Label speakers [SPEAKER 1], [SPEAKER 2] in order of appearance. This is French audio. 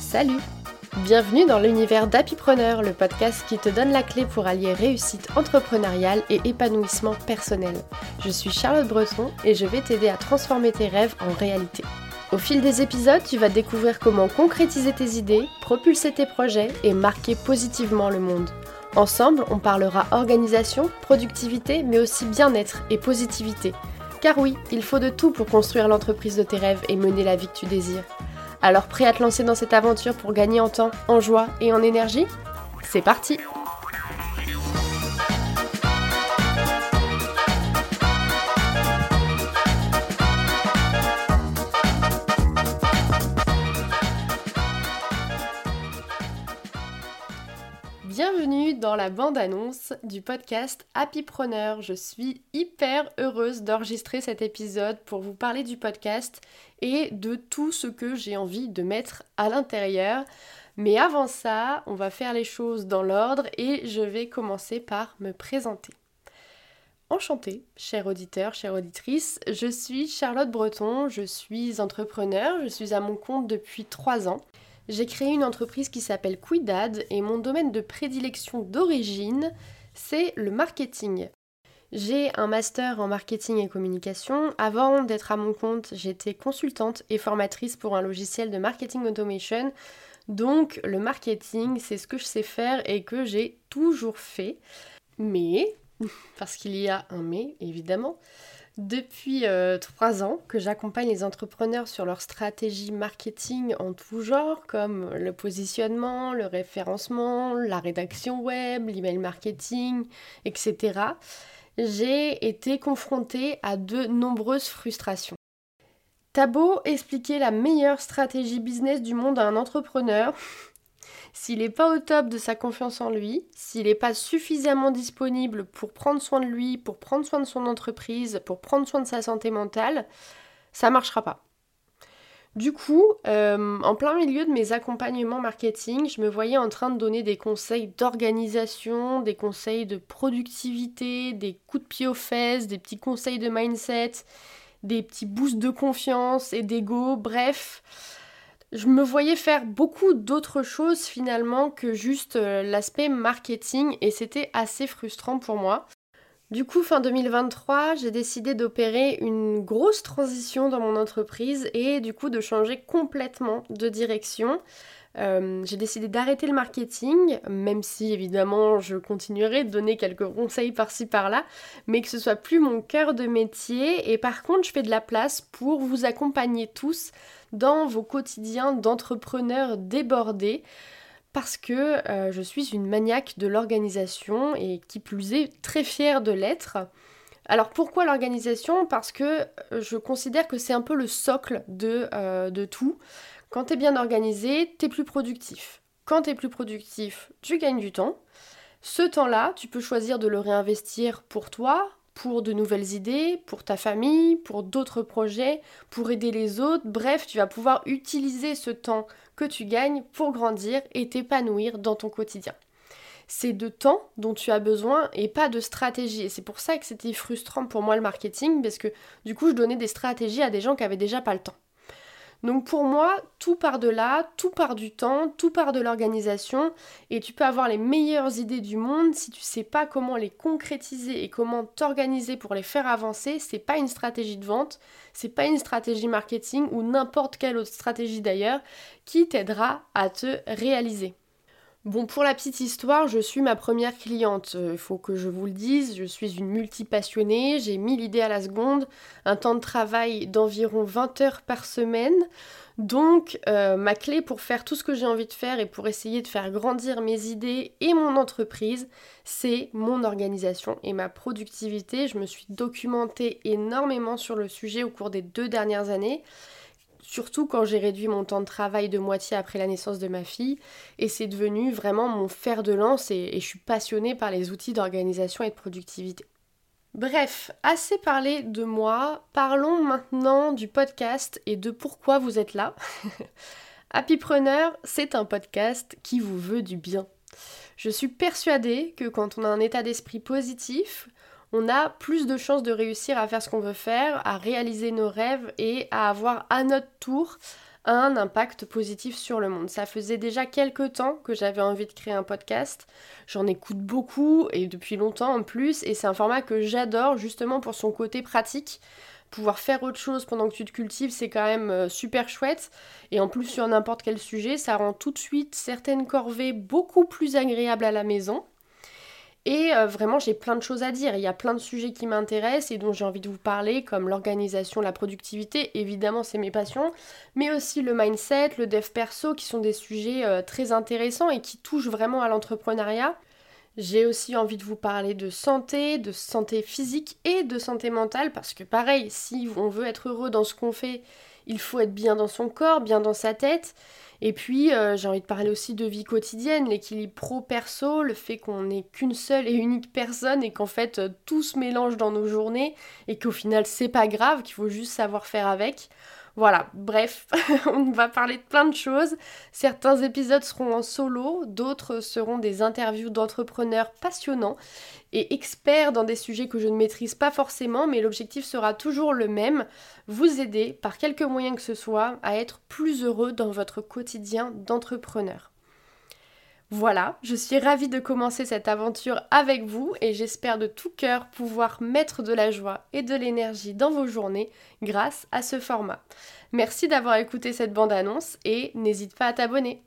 [SPEAKER 1] Salut Bienvenue dans l'univers d'Happypreneur, le podcast qui te donne la clé pour allier réussite entrepreneuriale et épanouissement personnel. Je suis Charlotte Breton et je vais t'aider à transformer tes rêves en réalité. Au fil des épisodes, tu vas découvrir comment concrétiser tes idées, propulser tes projets et marquer positivement le monde. Ensemble, on parlera organisation, productivité, mais aussi bien-être et positivité. Car oui, il faut de tout pour construire l'entreprise de tes rêves et mener la vie que tu désires. Alors prêt à te lancer dans cette aventure pour gagner en temps, en joie et en énergie? C'est parti Bienvenue dans la bande-annonce du podcast Happypreneur. Je suis hyper heureuse d'enregistrer cet épisode pour vous parler du podcast et de tout ce que j'ai envie de mettre à l'intérieur. Mais avant ça, on va faire les choses dans l'ordre et je vais commencer par me présenter. Enchantée, cher auditeur, chère auditrice, je suis Charlotte Breton, je suis entrepreneur, je suis à mon compte depuis 3 ans. J'ai créé une entreprise qui s'appelle Quidad et mon domaine de prédilection d'origine, c'est le marketing. J'ai un master en marketing et communication. Avant d'être à mon compte, j'étais consultante et formatrice pour un logiciel de marketing automation. Donc le marketing, c'est ce que je sais faire et que j'ai toujours fait. Mais, parce qu'il y a un mais évidemment, depuis euh, trois ans que j'accompagne les entrepreneurs sur leur stratégie marketing en tout genre, comme le positionnement, le référencement, la rédaction web, l'email marketing, etc j'ai été confrontée à de nombreuses frustrations. T'as beau expliquer la meilleure stratégie business du monde à un entrepreneur, s'il n'est pas au top de sa confiance en lui, s'il n'est pas suffisamment disponible pour prendre soin de lui, pour prendre soin de son entreprise, pour prendre soin de sa santé mentale, ça marchera pas. Du coup, euh, en plein milieu de mes accompagnements marketing, je me voyais en train de donner des conseils d'organisation, des conseils de productivité, des coups de pied aux fesses, des petits conseils de mindset, des petits boosts de confiance et d'ego, bref. Je me voyais faire beaucoup d'autres choses finalement que juste euh, l'aspect marketing et c'était assez frustrant pour moi. Du coup, fin 2023, j'ai décidé d'opérer une grosse transition dans mon entreprise et du coup de changer complètement de direction. Euh, j'ai décidé d'arrêter le marketing, même si évidemment je continuerai de donner quelques conseils par-ci par-là, mais que ce soit plus mon cœur de métier. Et par contre, je fais de la place pour vous accompagner tous dans vos quotidiens d'entrepreneurs débordés parce que euh, je suis une maniaque de l'organisation et qui plus est très fière de l'être. Alors pourquoi l'organisation? Parce que euh, je considère que c'est un peu le socle de, de tout. Quand tu es bien organisé, tu es plus productif. Quand tu es plus productif, tu gagnes du temps. Ce temps-là, tu peux choisir de le réinvestir pour toi, pour de nouvelles idées, pour ta famille, pour d'autres projets, pour aider les autres. Bref, tu vas pouvoir utiliser ce temps que tu gagnes pour grandir et t'épanouir dans ton quotidien. C'est de temps dont tu as besoin et pas de stratégie. Et c'est pour ça que c'était frustrant pour moi le marketing, parce que du coup je donnais des stratégies à des gens qui avaient déjà pas le temps. Donc pour moi, tout part de là, tout part du temps, tout part de l'organisation et tu peux avoir les meilleures idées du monde si tu sais pas comment les concrétiser et comment t'organiser pour les faire avancer, c'est pas une stratégie de vente, c'est pas une stratégie marketing ou n'importe quelle autre stratégie d'ailleurs qui t'aidera à te réaliser. Bon, pour la petite histoire, je suis ma première cliente. Il euh, faut que je vous le dise, je suis une multipassionnée, j'ai mille idées à la seconde, un temps de travail d'environ 20 heures par semaine. Donc, euh, ma clé pour faire tout ce que j'ai envie de faire et pour essayer de faire grandir mes idées et mon entreprise, c'est mon organisation et ma productivité. Je me suis documentée énormément sur le sujet au cours des deux dernières années surtout quand j'ai réduit mon temps de travail de moitié après la naissance de ma fille, et c'est devenu vraiment mon fer de lance et, je suis passionnée par les outils d'organisation et de productivité. Bref, assez parlé de moi, parlons maintenant du podcast et de pourquoi vous êtes là. Happypreneur, c'est un podcast qui vous veut du bien. Je suis persuadée que quand on a un état d'esprit positif, on a plus de chances de réussir à faire ce qu'on veut faire, à réaliser nos rêves et à avoir à notre tour un impact positif sur le monde. Ça faisait déjà quelques temps que j'avais envie de créer un podcast. J'en écoute beaucoup et depuis longtemps en plus et c'est un format que j'adore justement pour son côté pratique. Pouvoir faire autre chose pendant que tu te cultives, c'est quand même euh, super chouette. Et en plus, sur n'importe quel sujet, ça rend tout de suite certaines corvées beaucoup plus agréables à la maison. Et euh, vraiment, j'ai plein de choses à dire. Il y a plein de sujets qui m'intéressent et dont j'ai envie de vous parler, comme l'organisation, la productivité, évidemment, c'est mes passions, mais aussi le mindset, le dev perso, qui sont des sujets euh, très intéressants et qui touchent vraiment à l'entrepreneuriat. J'ai aussi envie de vous parler de santé, de santé physique et de santé mentale, parce que pareil, si on veut être heureux dans ce qu'on fait, il faut être bien dans son corps, bien dans sa tête. Et puis, euh, j'ai envie de parler aussi de vie quotidienne, l'équilibre pro-perso, le fait qu'on n'est qu'une seule et unique personne et qu'en fait euh, tout se mélange dans nos journées et qu'au final c'est pas grave, qu'il faut juste savoir faire avec. Voilà, bref, on va parler de plein de choses. Certains épisodes seront en solo, d'autres seront des interviews d'entrepreneurs passionnants et experts dans des sujets que je ne maîtrise pas forcément, mais l'objectif sera toujours le même, vous aider par quelque moyen que ce soit à être plus heureux dans votre quotidien d'entrepreneur. Voilà, je suis ravie de commencer cette aventure avec vous et j'espère de tout cœur pouvoir mettre de la joie et de l'énergie dans vos journées grâce à ce format. Merci d'avoir écouté cette bande-annonce et n'hésite pas à t'abonner.